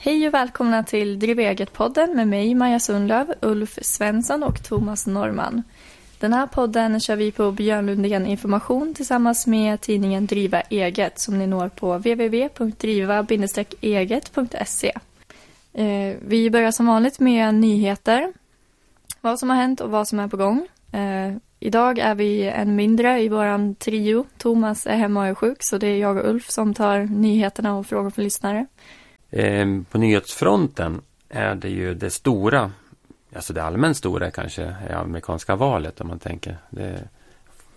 Hej och välkomna till Driv eget-podden med mig Maja Sundlöv, Ulf Svensson och Thomas Norman. Den här podden kör vi på Björn Lundén Information tillsammans med tidningen Driva eget som ni når på www.driva-eget.se. Eh, vi börjar som vanligt med nyheter, vad som har hänt och vad som är på gång. Eh, idag är vi en mindre i våran trio. Thomas är hemma och är sjuk så det är jag och Ulf som tar nyheterna och frågor från lyssnare. Eh, på nyhetsfronten är det ju det stora, alltså det allmänt stora kanske, är amerikanska valet om man tänker. Det,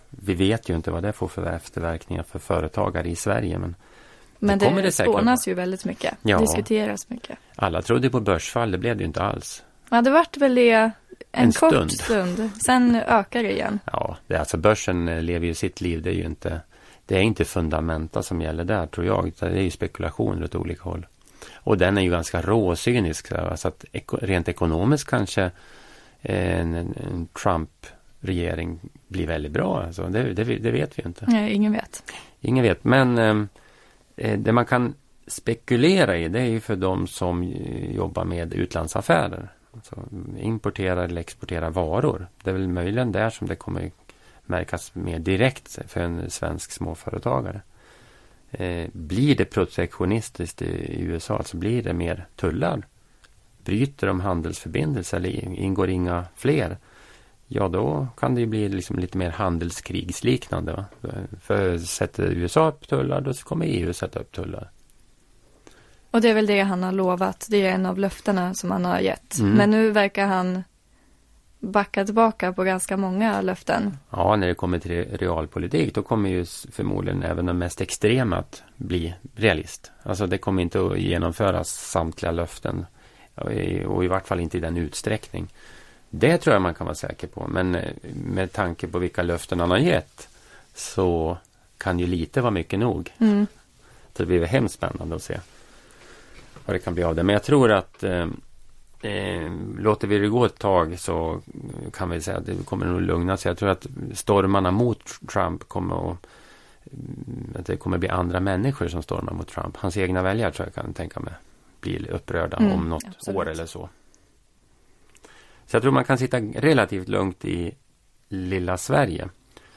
vi vet ju inte vad det får för efterverkningar för företagare i Sverige. Men, men det, det, det spånas ju väldigt mycket, ja, diskuteras mycket. Alla trodde på börsfall, det blev det ju inte alls. Ja, det vart väl det en, en kort stund. stund. Sen ökar det igen. Ja, det, alltså börsen lever ju sitt liv. Det är ju inte, det är inte fundamenta som gäller där tror jag. Det är ju spekulationer åt olika håll. Och den är ju ganska råcynisk. Så att rent ekonomiskt kanske en, en Trump-regering blir väldigt bra. Alltså det, det, det, vet vi inte. Nej, ingen vet. Ingen vet. Men ehm, eh, det man kan spekulera i det är ju för de som jobbar med utlandsaffärer. Alltså importerar eller exporterar varor. Det är väl möjligen där som det kommer märkas mer direkt för en svensk småföretagare. Eh, blir det protektionistiskt i USA, alltså blir det mer tullar? Bryter de handelsförbindelser eller ingår inga fler? Ja, då kan det ju bli liksom lite mer handelskrigsliknande. Va? För sätter USA upp tullar, då kommer EU sätta upp tullar. Och det är väl det han har lovat. Det är en av löftena som han har gett. Mm. Men nu verkar han backa tillbaka på ganska många löften. Ja, när det kommer till realpolitik då kommer ju förmodligen även den mest extrema att bli realist. Alltså det kommer inte att genomföras samtliga löften och i, vart fall inte i den utsträckning. Det tror jag man kan vara säker på. Men eh, med tanke på vilka löften han har gett så kan ju lite vara mycket nog. Mm. Så det blir hemskt spännande att se vad det kan bli av det. Men jag tror att eh, eh, låter vi det gå ett tag så kan vi säga att det kommer nog lugna sig. Jag tror att stormarna mot Trump kommer att mm, att det kommer bli andra människor som stormar mot Trump. Hans egna väljare tror jag kan tänka mig blir upprörda mm, om något absolut. år eller så. Så jag tror man kan sitta relativt lugnt i lilla Sverige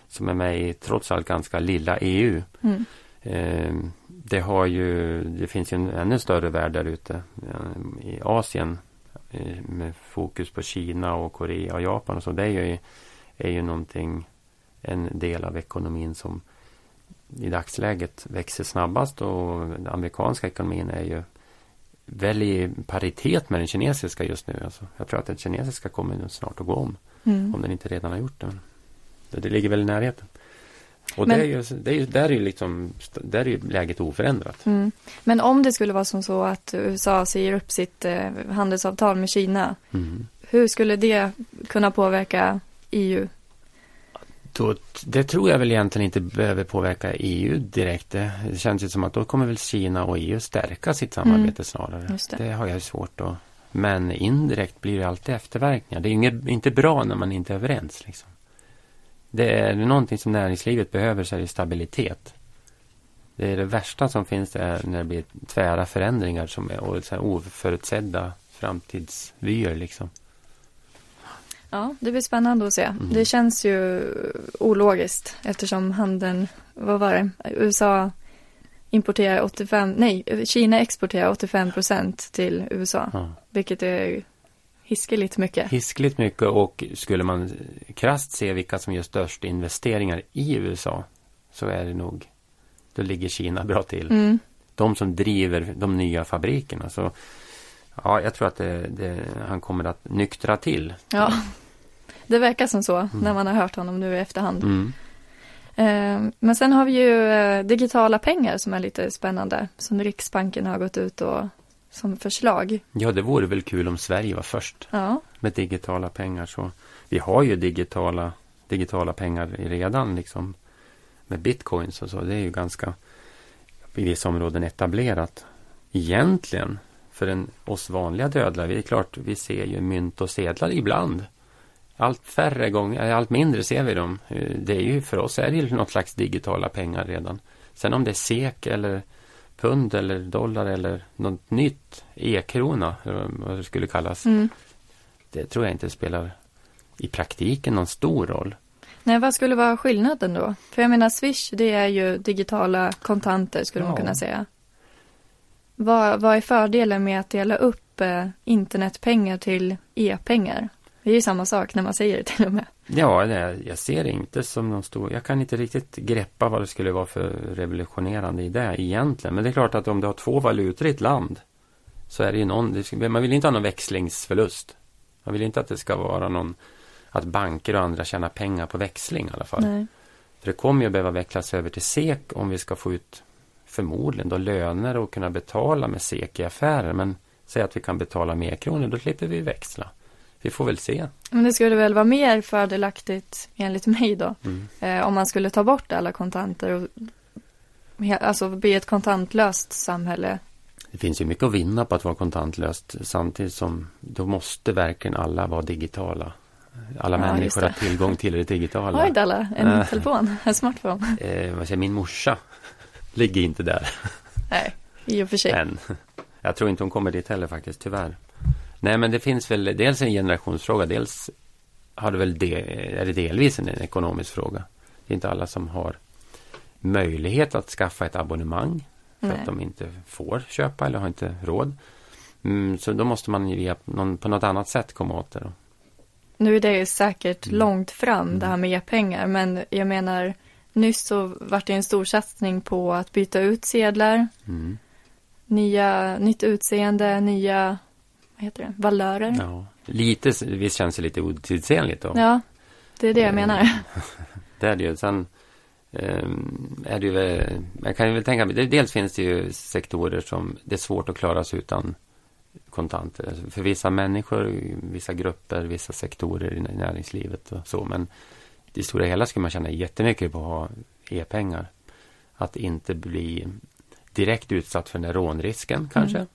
som är med i trots allt ganska lilla EU. Mm. Eh, det har ju, det finns ju en ännu större värld där ute. I Asien med fokus på Kina och Korea och Japan och så. Det är ju, är ju någonting, en del av ekonomin som i dagsläget växer snabbast och den amerikanska ekonomin är ju väl i paritet med den kinesiska just nu. Alltså, jag tror att den kinesiska kommer snart att gå om. Mm. Om den inte redan har gjort det. Det, det ligger väl i närheten. Och Men, det är ju, där, är ju liksom, där är ju läget oförändrat. Mm. Men om det skulle vara som så att USA säger upp sitt eh, handelsavtal med Kina. Mm. Hur skulle det kunna påverka EU? Då, det tror jag väl egentligen inte behöver påverka EU direkt. Det, det känns ju som att då kommer väl Kina och EU stärka sitt samarbete mm. snarare. Det. det. har jag svårt att... Men indirekt blir det alltid efterverkningar. Det är ju inget, inte bra när man inte är överens. Liksom det är någonting som näringslivet behöver så är det stabilitet. Det är det värsta som finns är när det blir tvära förändringar som är, och så oförutsedda framtidsvyer liksom. Ja, det blir spännande att se. Mm. Det känns ju ologiskt eftersom handeln, vad var det, USA importerar 85, nej, Kina exporterar 85 procent till USA. Ja. Vilket är Hiskeligt mycket. Hiskeligt mycket och skulle man krast se vilka som gör störst investeringar i USA så är det nog, då ligger Kina bra till. Mm. De som driver de nya fabrikerna. Så ja, jag tror att det, det, han kommer att nyktra till. Ja, det verkar som så mm. när man har hört honom nu i efterhand. Mm. Eh, men sen har vi ju eh, digitala pengar som är lite spännande. Som Riksbanken har gått ut och som förslag. Ja, det vore väl kul om Sverige var först ja. med digitala pengar. Så vi har ju digitala, digitala pengar redan liksom med bitcoins och så. Det är ju ganska i vissa områden etablerat. Egentligen för en, oss vanliga dödlar, det är klart vi ser ju mynt och sedlar ibland. Allt färre gånger, allt mindre ser vi dem. Det är ju för oss är det ju något slags digitala pengar redan. Sen om det är SEK eller pund eller dollar eller något nytt e-krona, vad det skulle kallas. Mm. Det tror jag inte spelar i praktiken någon stor roll. Nej, vad skulle vara skillnaden då? För jag menar, Swish, det är ju digitala kontanter skulle man Ja. kunna säga. Vad, vad är fördelen med att dela upp eh, internetpengar till e-pengar? Det är ju samma sak när man säger det till och med. Ja, det, jag ser det inte som någon stor... Jag kan inte riktigt greppa vad det skulle vara för revolutionerande i det egentligen. Men det är klart att om du har två valutor i ett land så är det ju någon... Man vill inte ha någon växlingsförlust. Man vill inte att det ska vara någon... Att banker och andra tjänar pengar på växling i alla fall. Nej. För det kommer ju behöva växlas över till SEK om vi ska få ut förmodligen då löner och kunna betala med SEK i affärer. Men säg att vi kan betala med kronor, då slipper vi växla. Vi får väl se. Men det skulle väl vara mer fördelaktigt, enligt mig då, Mm. eh, om man skulle ta bort alla kontanter och alltså bli ett kontantlöst samhälle. Det finns ju mycket att vinna på att vara kontantlöst samtidigt som då måste verkligen alla vara digitala. Alla Ja, människor har tillgång till det digitala. Har inte alla en Äh. telefon, en smartphone? Eh, vad säger, min morsa ligger inte där Nej, i och för sig. än. Jag tror inte hon kommer dit heller faktiskt, tyvärr. Nej, men det finns väl dels en generationsfråga, dels har det väl de, är det delvis en ekonomisk fråga. Det är inte alla som har möjlighet att skaffa ett abonnemang för Nej. att de inte får köpa eller har inte råd. Mm, så då måste man via någon, på något annat sätt komma åt det. Då. Nu är det ju säkert Mm. långt fram det här med e-pengar, men jag menar nyss så vart det en stor satsning på att byta ut sedlar, Mm. nya, nytt utseende, nya, vad heter det, valörer. Ja, Ja. Lite, visst känns det lite otidsenligt då. det är det jag Mm. menar. Det är det ju. Sen ehm, är det ju, jag kan ju väl tänka mig, dels finns det ju sektorer som det är svårt att klara sig utan kontanter. Alltså För vissa människor, vissa grupper, vissa sektorer i näringslivet och så. Men i stora hela skulle man tjäna jättemycket på att ha e-pengar. Att inte bli direkt utsatt för den där rånrisken kanske. Mm.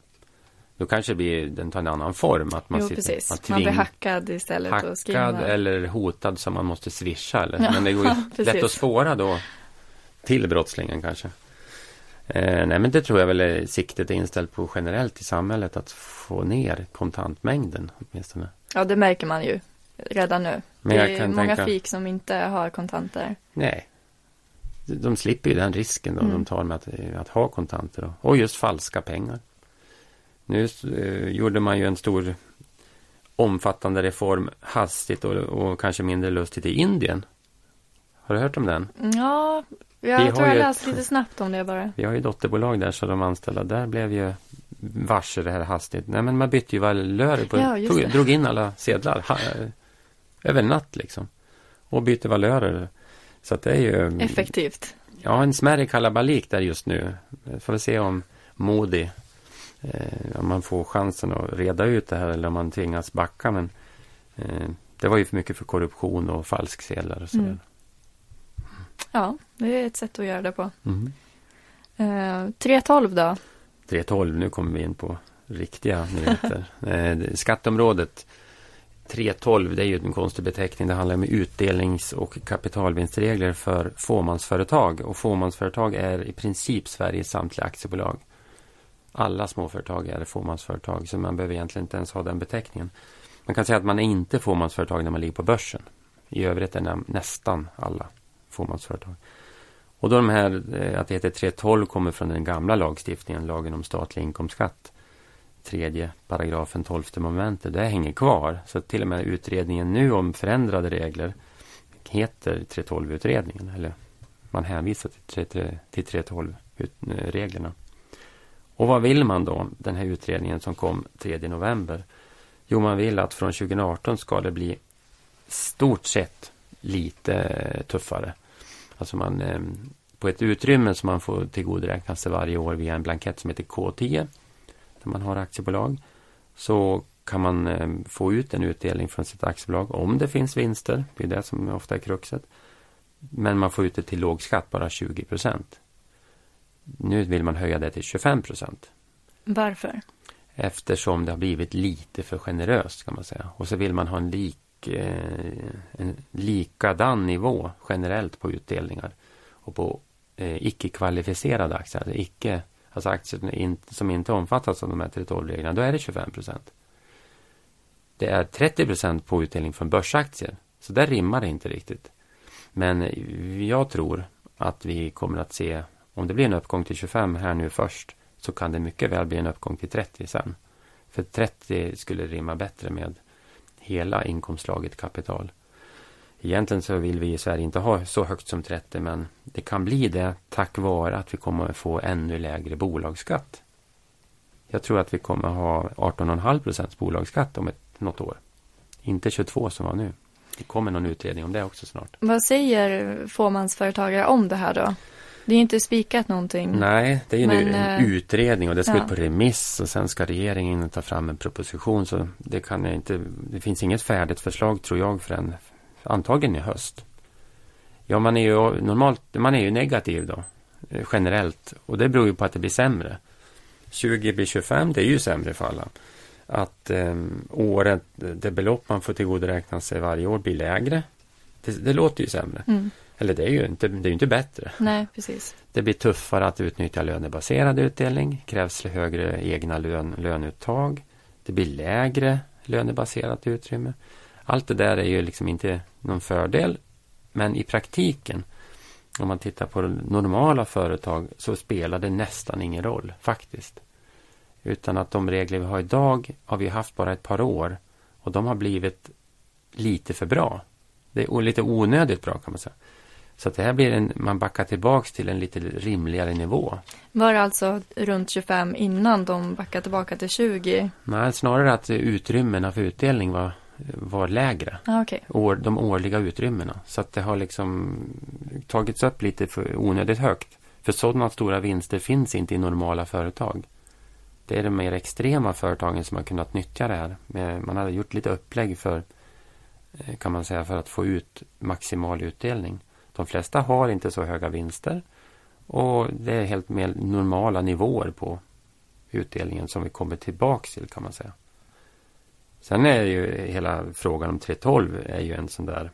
Då kanske det blir, den tar en annan form. Att man jo, sitter, precis. man Man blir tving- hackad istället och skriva. hackad eller hotad som man måste swisha. Eller? Ja, Men det går ju lätt att spåra då till brottslingen kanske. Eh, nej men det tror jag väl är siktet är inställt på generellt i samhället att få ner kontantmängden åtminstone. Ja, det märker man ju redan nu. Men det är många tänka- fik som inte har kontanter. Nej. De- slipper ju den risken då Mm. de tar med att, att ha kontanter. Då. Och just falska pengar. Nu eh, gjorde man ju en stor omfattande reform hastigt och, och kanske mindre lustigt i Indien. Har du hört om den? Ja, Vi jag har tror jag ett- läste lite snabbt om det bara. Vi har ju dotterbolag där så de anställda där blev ju varse det här hastigt. Nej men man bytte ju valörer på, Ja, tog, drog in alla sedlar ha, över natt liksom. Och bytte valörer. Så att det är ju Effektivt. ja, en smärre kalabalik där just nu. Får vi se om Modi eh, om man får chansen att reda ut det här eller om man tvingas backa. Men eh, det var ju för mycket för korruption och falsksedlar och sådär. Mm. Ja, det är ett sätt att göra det på. Mm. Eh, 312 då? 312, nu kommer vi in på riktiga nyheter. eh, det- skatteområdet 312, det är ju en konstig beteckning. Det handlar om utdelnings och kapitalvinstregler för fåmansföretag. Och fåmansföretag är i princip Sveriges samtliga aktiebolag. Alla småföretag är fåmansföretag, så man behöver egentligen inte ens ha den beteckningen. Man kan säga att man är inte fåmansföretag när man ligger på börsen. I övrigt är nästan alla fåmansföretag. Och då de här, eh, att det heter 312 kommer från den gamla lagstiftningen, lagen om statlig inkomstskatt. Tredje paragrafen, tolfte momentet, det hänger kvar. Så till och med utredningen nu om förändrade regler heter 312-utredningen. Eller man hänvisar till 3- till 312-reglerna. Och vad vill man då, den här utredningen som kom 3 november? Jo, man vill att från 2018 ska det bli stort sett lite eh, tuffare. Alltså man, eh, på ett utrymme som man får tillgodoräkna sig varje år via en blankett som heter K10, där man har aktiebolag, så kan man eh, få ut en utdelning från sitt aktiebolag om det finns vinster. Det är det som ofta är kruxet. Men man får ut det till låg skatt, bara 20 procent. Nu vill man höja det till 25 procent. Varför? Eftersom det har blivit lite för generöst kan man säga. Och så vill man ha en, lik, eh, en likadan nivå generellt på utdelningar. Och på eh, icke-kvalificerade aktier, alltså icke alltså aktier som inte omfattas av de här 3.12-reglerna, då är det 25 procent. Det är 30 procent på utdelning från börsaktier. Så där rimmar det inte riktigt. Men jag tror att vi kommer att se, om det blir en uppgång till 25 här nu först, så kan det mycket väl bli en uppgång till 30 sen. För 30 skulle rimma bättre med hela inkomstslaget kapital. Egentligen så vill vi i Sverige inte ha så högt som 30 men det kan bli det tack vare att vi kommer att få ännu lägre bolagsskatt. Jag tror att vi kommer att ha 18,5 procents bolagsskatt om ett, något år. Inte 22 som var nu. Det kommer någon utredning om det också snart. Vad säger fåmansföretagare om det här då? Det är inte spikat någonting. Nej, det är ju men, nu en eh, utredning och det ska ja. ut på remiss och sen ska regeringen ta fram en proposition. Så det kan jag inte. Det finns inget färdigt förslag tror jag förrän antagligen i höst. Ja, man är ju normalt, man är ju negativ då eh, generellt och det beror ju på att det blir sämre. 20 blir 25, det är ju sämre för alla. Att eh, året, det belopp man får tillgodoräkna sig varje år blir lägre. Det, det låter ju sämre. Mm. Eller det är ju inte, det är inte bättre. Nej, precis. Det blir tuffare att utnyttja lönebaserad utdelning. Krävs högre egna lön, löneuttag. Det blir lägre lönebaserat utrymme. Allt det där är ju liksom inte någon fördel. Men i praktiken, om man tittar på normala företag, så spelar det nästan ingen roll faktiskt. Utan att de regler vi har idag har vi haft bara ett par år och de har blivit lite för bra. Det är lite onödigt bra kan man säga. Så det här blir en, man backar tillbaks till en lite rimligare nivå. Var det alltså runt 25 innan de backade tillbaka till 20? Nej, snarare att utrymmena för utdelning var, var lägre. Ah, okay. År, de årliga utrymmena. Så att det har liksom tagits upp lite för onödigt högt. För sådana stora vinster finns inte i normala företag. Det är de mer extrema företagen som har kunnat nyttja det här. Man hade gjort lite upplägg för eh, kan man säga för att få ut maximal utdelning. De flesta har inte så höga vinster och det är helt mer normala nivåer på utdelningen som vi kommer tillbaks till kan man säga. Sen är ju hela frågan om 312 är ju en sån där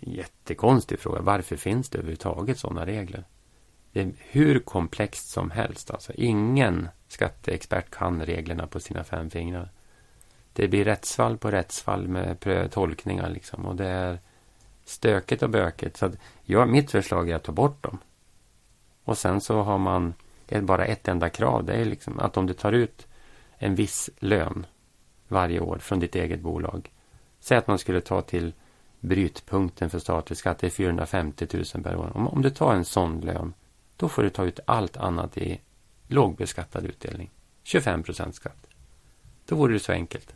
jättekonstig fråga. Varför finns det överhuvudtaget sådana regler? Det är hur komplext som helst. Alltså. Ingen skatteexpert kan reglerna på sina fem fingrar. Det blir rättsfall på rättsfall med tolkningar liksom. Och det är stökigt och bökigt. Så att, ja, mitt förslag är att ta bort dem. Och sen så har man bara ett enda krav. Det är liksom att om du tar ut en viss lön varje år från ditt eget bolag. Säg att man skulle ta till brytpunkten för statlig skatt. Det är 450 000 per år. Om, om du tar en sån lön. Då får du ta ut allt annat i lågbeskattad utdelning. 25 procent skatt. Då vore det så enkelt.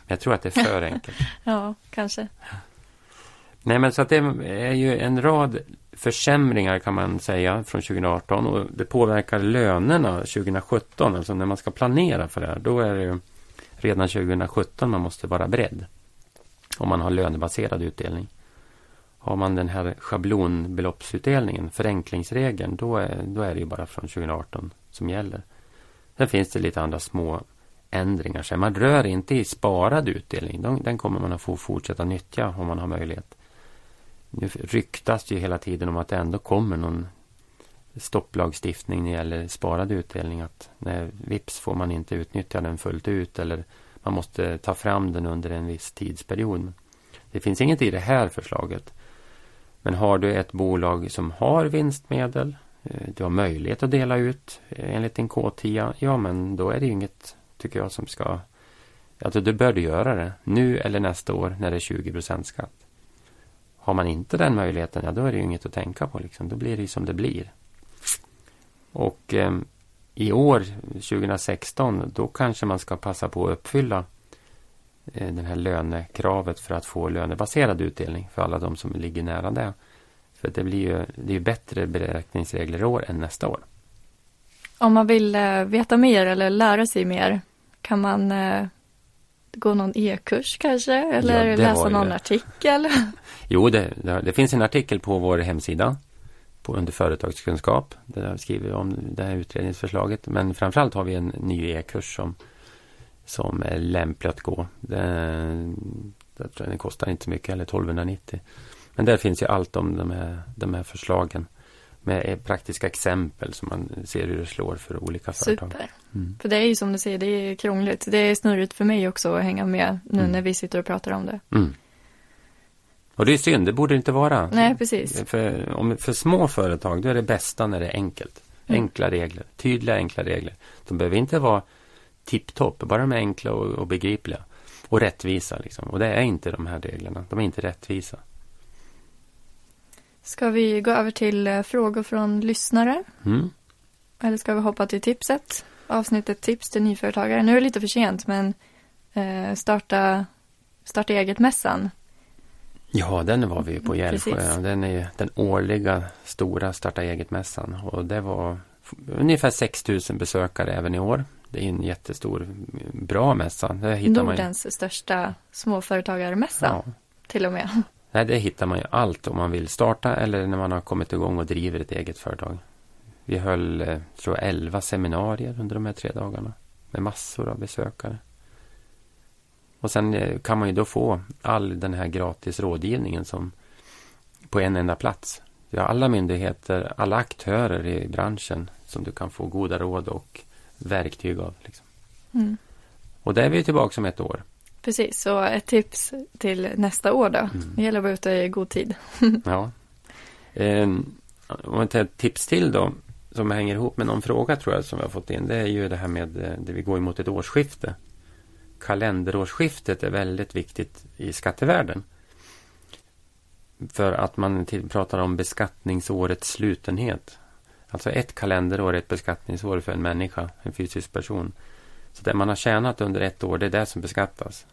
Men jag tror att det är för enkelt. ja, kanske. Nej, men så att det är ju en rad försämringar kan man säga från 2018 och det påverkar lönerna 2017, alltså när man ska planera för det här. Då är det ju redan 2017 man måste vara beredd. Om man har lönebaserad utdelning. Har man den här schablonbeloppsutdelningen, förenklingsregeln, då är, då är det ju bara från 2018 som gäller. Sen finns det lite andra små ändringar. Så man rör inte i sparad utdelning. Den kommer man att få fortsätta nyttja om man har möjlighet. Nu ryktas det ju hela tiden om att det ändå kommer någon stopplagstiftning när det gäller sparad utdelning. Att när vips får man inte utnyttja den fullt ut eller man måste ta fram den under en viss tidsperiod. Det finns inget i det här förslaget. Men har du ett bolag som har vinstmedel, eh, du har möjlighet att dela ut eh, enligt din K10, ja men då är det inget, tycker jag, som ska... Alltså du bör du göra det nu eller nästa år när det är 20% skatt. Har man inte den möjligheten, ja då är det ju inget att tänka på. Liksom. Då blir det ju som det blir. Och eh, i år, 2016, då kanske man ska passa på att uppfylla eh, det här lönekravet för att få lönebaserad utdelning för alla de som ligger nära det. För det blir ju, det är bättre beräkningsregler i år än nästa år. Om man vill eh, veta mer eller lära sig mer, kan man eh, gå någon e-kurs kanske? Eller ja, läsa någon det. artikel? Jo, det, det, finns en artikel på vår hemsida på, under företagskunskap. Där vi skriver om det här utredningsförslaget. Men framförallt har vi en ny e-kurs som, som är lämplig att gå. Den, den kostar inte mycket, eller 1290. Men där finns ju allt om de här, de här förslagen med praktiska exempel så man ser hur det slår för olika företag. Super. Mm. För det är ju som du säger, det är krångligt. Det är snurrigt för mig också att hänga med nu mm. när vi sitter och pratar om det. Mm. Och det är synd, det borde det inte vara. Nej, precis. För, om, för små företag, då är det bästa när det är enkelt. Mm. Enkla regler, tydliga enkla regler. De behöver inte vara tipptopp, bara de är enkla och, och begripliga. Och rättvisa liksom. Och det är inte de här reglerna. De är inte rättvisa. Ska vi gå över till eh, frågor från lyssnare? Mm. Eller ska vi hoppa till tipset? Avsnittet tips till nyföretagare. Nu är det lite för sent men eh, starta, starta eget-mässan. Ja, den var vi på Gällsjö. Den är den årliga stora starta eget-mässan. Och det var ungefär 6 000 besökare även i år. Det är en jättestor, bra mässa. Nordens man... största småföretagarmässa ja. till och med. Nej, det hittar man ju allt om man vill starta eller när man har kommit igång och driver ett eget företag. Vi höll, eh, tror jag, elva seminarier under de här tre dagarna med massor av besökare. Och sen eh, kan man ju då få all den här gratis rådgivningen som på en enda plats. Vi har alla myndigheter, alla aktörer i branschen som du kan få goda råd och verktyg av. Liksom. Mm. Och där är vi tillbaka om ett år. Precis, så ett tips till nästa år då. Mm. Det gäller att vara ute i god tid. ja. Eh, om vi tar ett tips till då, som hänger ihop med någon fråga tror jag som vi har fått in. Det är ju det här med eh, det vi går emot ett årsskifte. Kalenderårsskiftet är väldigt viktigt i skattevärlden. För att man till, pratar om beskattningsårets slutenhet. Alltså ett kalenderår är ett beskattningsår för en människa, en fysisk person. Så det man har tjänat under ett år, det är det som beskattas.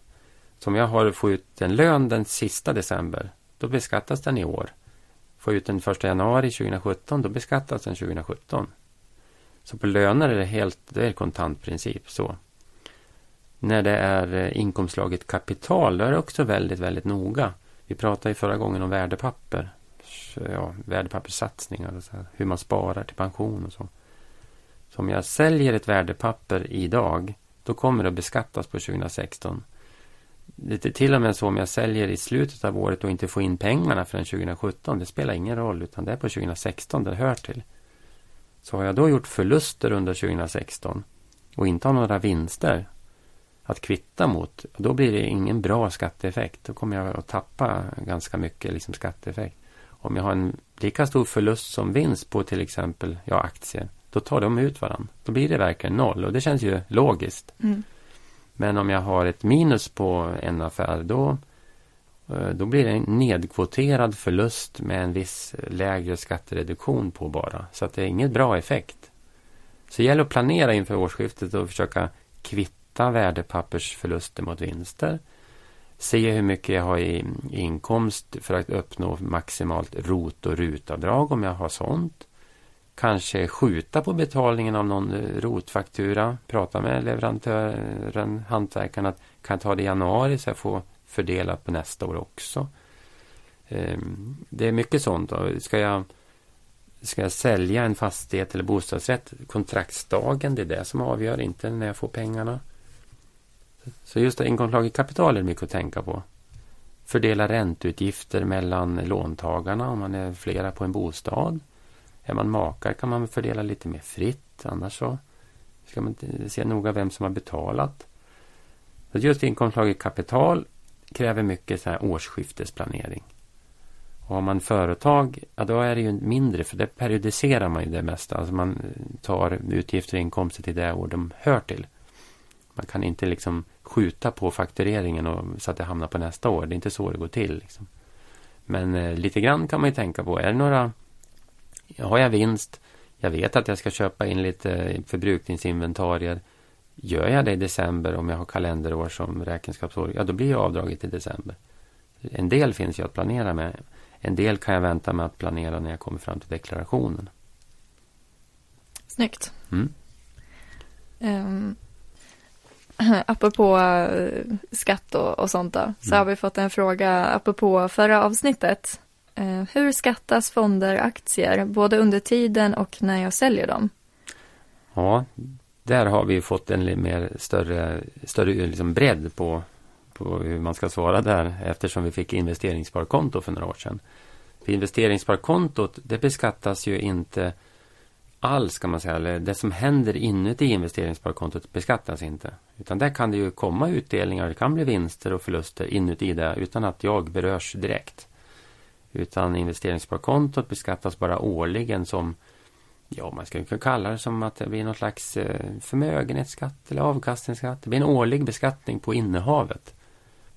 Så om jag har fått ut en lön den sista december, då beskattas den i år. Får ut den första januari 2017, då beskattas den 2017. Så på löner är det helt, det är kontantprincip så. När det är eh, inkomstslaget kapital, då är det också väldigt, väldigt noga. Vi pratade ju förra gången om värdepapper. Ja, värdepapperssatsningar och så här, hur man sparar till pension och så. Så om jag säljer ett värdepapper idag, då kommer det att beskattas på 2016. Det är till och med så om jag säljer i slutet av året och inte får in pengarna förrän 2017. Det spelar ingen roll, utan det är på 2016 det hör till. Så har jag då gjort förluster under 2016 och inte har några vinster att kvitta mot, då blir det ingen bra skatteeffekt. Då kommer jag att tappa ganska mycket liksom skatteeffekt. Om jag har en lika stor förlust som vinst på till exempel ja, aktier, då tar de ut varandra. Då blir det verkligen noll och det känns ju logiskt. Mm. Men om jag har ett minus på en affär då, eh, då blir det en nedkvoterad förlust med en viss lägre skattereduktion på bara. Så att det är ingen bra effekt. Så det gäller att planera inför årsskiftet och försöka kvitta värdepappersförluster mot vinster. Se hur mycket jag har i inkomst för att uppnå maximalt ROT och RUT-avdrag om jag har sånt kanske skjuta på betalningen av någon eh, rotfaktura. Prata med leverantören, hantverkaren att kan jag ta det i januari så jag får fördela på nästa år också. Ehm, det är mycket sånt. Ska jag, ska jag sälja en fastighet eller bostadsrätt kontraktsdagen, det är det som avgör, inte när jag får pengarna. Så just inkomstslaget kapital är mycket att tänka på. Fördela ränteutgifter mellan låntagarna om man är flera på en bostad. Är man makar kan man fördela lite mer fritt. Annars så ska man se noga vem som har betalat. Så just inkomstslaget kapital kräver mycket så här årsskiftesplanering. Och har man företag, ja då är det ju mindre för det periodiserar man ju det mesta. Alltså man tar utgifter och inkomster till det år de hör till. Man kan inte liksom skjuta på faktureringen och, så att det hamnar på nästa år. Det är inte så det går till. Liksom. Men eh, lite grann kan man ju tänka på, är det några har jag vinst, jag vet att jag ska köpa in lite förbrukningsinventarier. Gör jag det i december om jag har kalenderår som räkenskapsår, ja då blir ju avdraget i december. En del finns ju att planera med. En del kan jag vänta med att planera när jag kommer fram till deklarationen. Snyggt. Mm. Um, apropå uh, skatt och, och sånt då, så mm. har vi fått en fråga apropå förra avsnittet. Eh, hur skattas fonder aktier, både under tiden och när jag säljer dem? Ja, där har vi fått en mer större, större liksom bredd på, på hur man ska svara där eftersom vi fick investeringssparkonto för några år sedan. För investeringssparkontot, det beskattas ju inte alls kan man säga. Eller det som händer inuti investeringssparkontot beskattas inte. Utan där kan det ju komma utdelningar, det kan bli vinster och förluster inuti det utan att jag berörs direkt. Utan investeringssparkontot beskattas bara årligen som Ja, man skulle kunna kalla det som att det blir någon slags eh, förmögenhetsskatt eller avkastningsskatt. Det blir en årlig beskattning på innehavet.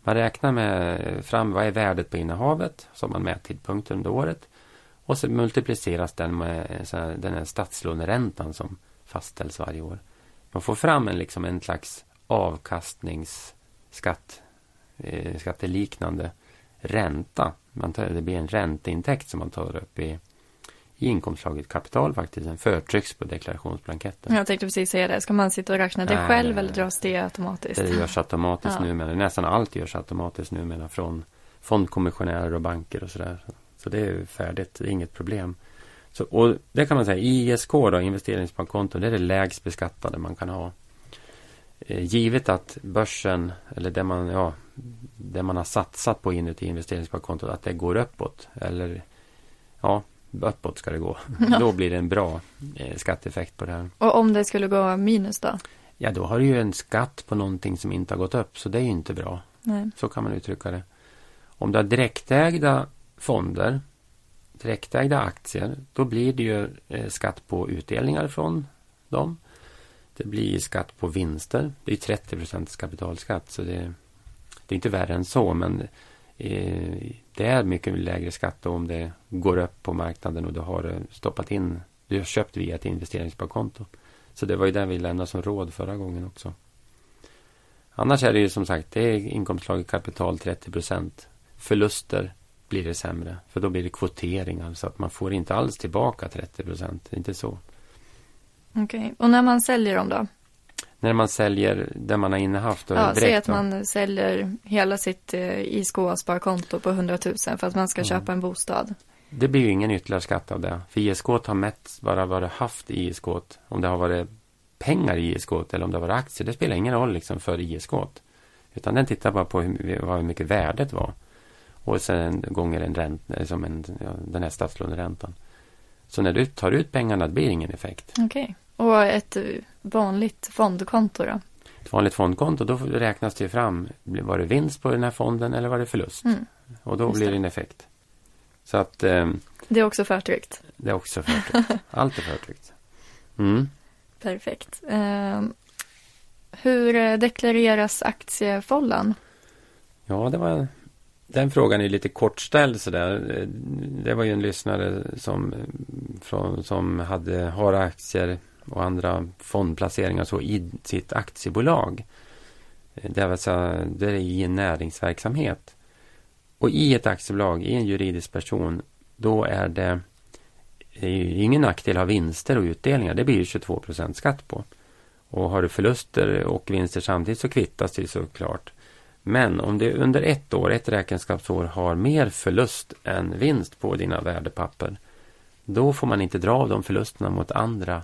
Man räknar med eh, fram vad är värdet på innehavet som man mättidpunkt under året. Och så multipliceras den med eh, den här statslåneräntan som fastställs varje år. Man får fram en, liksom en slags avkastningsskatt, eh, skatteliknande ränta. Man tar, det blir en ränteintäkt som man tar upp i, i inkomstslaget kapital faktiskt. Den förtrycks på deklarationsblanketten. Jag tänkte precis säga det. Ska man sitta och räkna det nej, själv eller dras det automatiskt? Det görs automatiskt ja. numera. Nästan allt görs automatiskt numera från fondkommissionärer och banker och sådär. Så det är färdigt, det är inget problem. Så, och det kan man säga, ISK då, investeringsbankkonto, det är det lägst beskattade man kan ha. Eh, givet att börsen, eller det man, ja, det man har satsat på inuti investeringsbankkontot, att det går uppåt. Eller ja, uppåt ska det gå. Ja. Då blir det en bra eh, skatteeffekt på det här. Och om det skulle gå minus då? Ja, då har du ju en skatt på någonting som inte har gått upp, så det är ju inte bra. Nej. Så kan man uttrycka det. Om du har direktägda fonder, direktägda aktier, då blir det ju eh, skatt på utdelningar från dem. Det blir skatt på vinster. Det är 30 procents kapitalskatt. Så det, det, är inte värre än så. Men eh, det är mycket lägre skatt om det går upp på marknaden och du har eh, stoppat in. Du har köpt via ett investeringssparkonto. Så det var ju det vi lämnade som råd förra gången också. Annars är det ju som sagt, det är inkomstslaget kapital 30 procent. Förluster blir det sämre. För då blir det kvoteringar så att man får inte alls tillbaka 30 procent. Inte så. Okej, okay. och när man säljer dem då? När man säljer det man har innehaft? Och ja, säg att man säljer hela sitt eh, ISK-sparkonto på 100 000 för att man ska mm. köpa en bostad. Det blir ju ingen ytterligare skatt av det. För ISK har mätt bara vad det haft i ISK. Om det har varit pengar i ISK eller om det har varit aktier. Det spelar ingen roll liksom för ISK. Utan den tittar bara på hur, hur mycket värdet var. Och sen gånger en ränta, eh, som en, ja, den här statslåneräntan. Så när du tar ut pengarna det blir ingen effekt. Okej. Okay. Och ett vanligt fondkonto då? Ett vanligt fondkonto, då räknas det fram. Var det vinst på den här fonden eller var det förlust? Mm. Och då Just blir det en effekt. Så att... Eh, det är också förtryckt. Det är också förtryckt. Allt är förtryckt. Mm. Perfekt. Eh, hur deklareras aktiefållan? Ja, det var den frågan är lite kortställd sådär. Det var ju en lyssnare som, från, som hade, har aktier och andra fondplaceringar så i sitt aktiebolag. Eh, det vill säga, det är i en näringsverksamhet. Och i ett aktiebolag, i en juridisk person, då är det, det är ingen nackdel att ha vinster och utdelningar. Det blir 22 procent skatt på. Och har du förluster och vinster samtidigt så kvittas det såklart. Men om du under ett år, ett räkenskapsår, har mer förlust än vinst på dina värdepapper, då får man inte dra av de förlusterna mot andra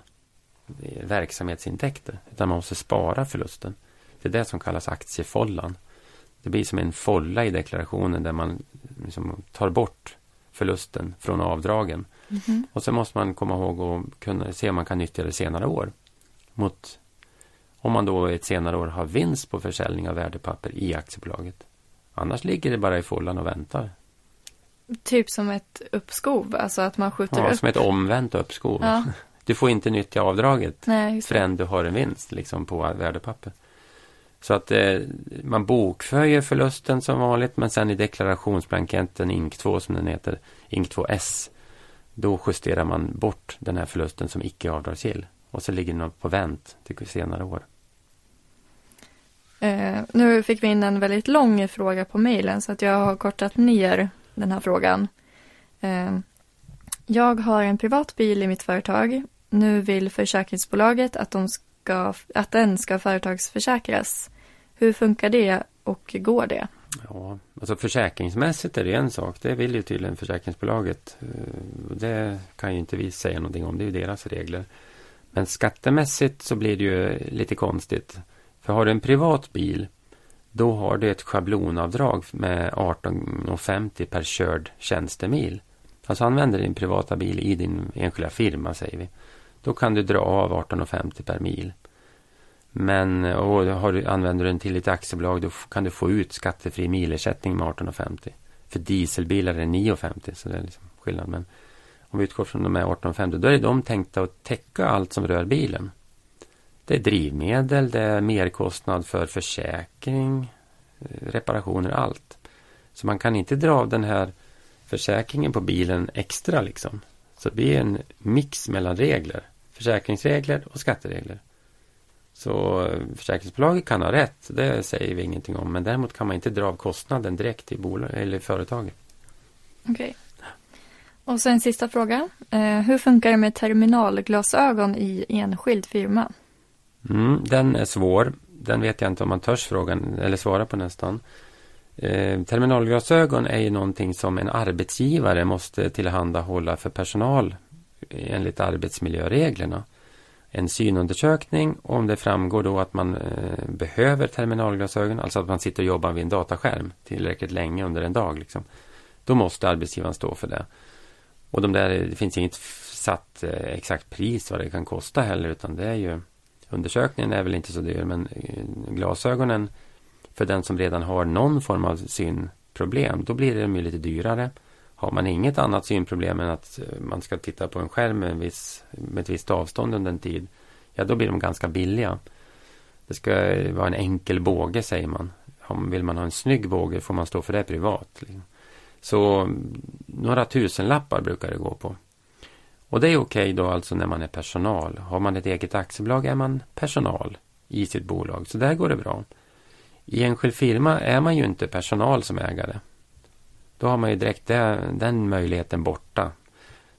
verksamhetsintäkter, utan man måste spara förlusten. Det är det som kallas aktiefållan. Det blir som en folla i deklarationen där man liksom tar bort förlusten från avdragen. Mm -hmm. Och så måste man komma ihåg och kunna se om man kan nyttja det senare år mot om man då ett senare år har vinst på försäljning av värdepapper i aktiebolaget. Annars ligger det bara i follan och väntar. Typ som ett uppskov, alltså att man skjuter ja, upp. som ett omvänt uppskov. Ja. Du får inte nyttja avdraget Nej, förrän du har en vinst liksom, på värdepapper. Så att eh, man bokför förlusten som vanligt men sen i deklarationsblanketten INK 2 som den heter, INK 2S, då justerar man bort den här förlusten som icke avdragsgill. Och så ligger den på vänt till senare år. Eh, nu fick vi in en väldigt lång fråga på mejlen så att jag har kortat ner den här frågan. Eh, jag har en privat bil i mitt företag. Nu vill försäkringsbolaget att, de ska, att den ska företagsförsäkras. Hur funkar det och går det? Ja, alltså försäkringsmässigt är det en sak. Det vill ju tydligen försäkringsbolaget. Eh, det kan ju inte vi säga någonting om. Det är ju deras regler. Men skattemässigt så blir det ju lite konstigt. För har du en privat bil då har du ett schablonavdrag med 18,50 per körd tjänstemil Alltså använder din privata bil i din enskilda firma säger vi. Då kan du dra av 18,50 per mil. Men och har du, använder du den till ett aktiebolag då kan du få ut skattefri milersättning med 18,50. För dieselbilar är det 9,50 så det är liksom skillnad. Men om vi utgår från de här 18,50 då är de tänkta att täcka allt som rör bilen. Det är drivmedel, det är merkostnad för försäkring, eh, reparationer, allt. Så man kan inte dra av den här försäkringen på bilen extra liksom. Så det blir en mix mellan regler. Försäkringsregler och skatteregler. Så eh, försäkringsbolaget kan ha rätt, det säger vi ingenting om. Men däremot kan man inte dra av kostnaden direkt i bolag, eller företaget. Okej. Okay. Och så en sista fråga. Eh, hur funkar det med terminalglasögon i enskild firma? Mm, den är svår. Den vet jag inte om man törs fråga eller svara på nästan. Eh, terminalglasögon är ju någonting som en arbetsgivare måste tillhandahålla för personal enligt arbetsmiljöreglerna. En synundersökning om det framgår då att man eh, behöver terminalglasögon, alltså att man sitter och jobbar vid en dataskärm tillräckligt länge under en dag. Liksom. Då måste arbetsgivaren stå för det. Och de där, det finns inget satt eh, exakt pris vad det kan kosta heller utan det är ju Undersökningen är väl inte så dyr men eh, glasögonen för den som redan har någon form av synproblem då blir de ju lite dyrare. Har man inget annat synproblem än att eh, man ska titta på en skärm med, en viss, med ett visst avstånd under en tid ja då blir de ganska billiga. Det ska vara en enkel båge säger man. Vill man ha en snygg båge får man stå för det privat. Liksom. Så några tusenlappar brukar det gå på. Och det är okej okay då alltså när man är personal. Har man ett eget aktiebolag är man personal i sitt bolag. Så där går det bra. I enskild firma är man ju inte personal som ägare. Då har man ju direkt det, den möjligheten borta.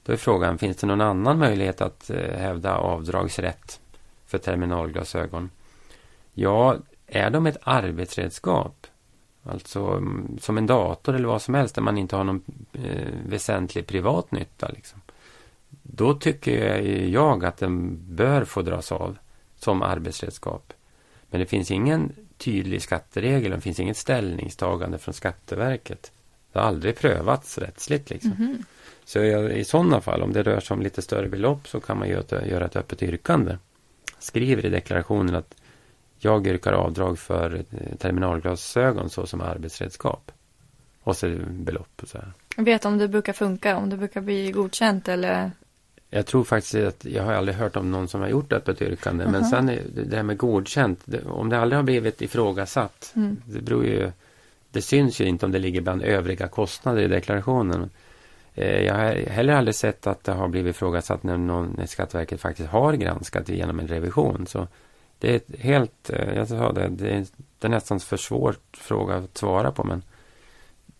Då är frågan, finns det någon annan möjlighet att eh, hävda avdragsrätt för terminalglasögon? Ja, är de ett arbetsredskap Alltså mm, som en dator eller vad som helst där man inte har någon eh, väsentlig privat nytta. Liksom. Då tycker jag att den bör få dras av som arbetsredskap. Men det finns ingen tydlig skatteregel, det finns inget ställningstagande från Skatteverket. Det har aldrig prövats rättsligt. Liksom. Mm -hmm. Så i sådana fall, om det rör sig om lite större belopp så kan man göra ett öppet yrkande. Skriver i deklarationen att jag yrkar avdrag för eh, terminalglasögon så som arbetsredskap. Och så belopp och så här. Vet om det brukar funka, om det brukar bli godkänt eller? Jag tror faktiskt att jag har aldrig hört om någon som har gjort öppet yrkande. Uh -huh. Men sen det här med godkänt, om det aldrig har blivit ifrågasatt. Mm. Det beror ju, det syns ju inte om det ligger bland övriga kostnader i deklarationen. Eh, jag har heller aldrig sett att det har blivit ifrågasatt när, någon, när Skatteverket faktiskt har granskat det genom en revision. Så det är helt, eh, jag sa det, det är, det är nästan för svår fråga att svara på men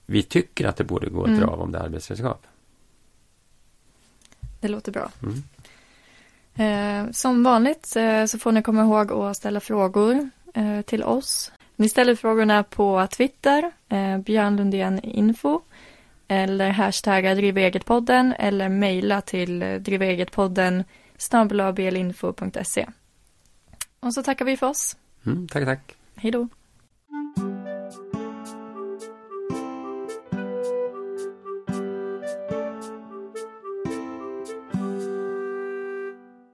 vi tycker att det borde gå att mm. dra av om det är arbetsredskap. Det låter bra. Mm. Eh, som vanligt eh, så får ni komma ihåg att ställa frågor eh, till oss. Ni ställer frågorna på Twitter, eh, Björn Lundén info eller hashtagga drivegetpodden eller mejla till drivegetpodden snabelabelinfo.se. Och så tackar vi för oss. Mm, tack, tack. Hej då.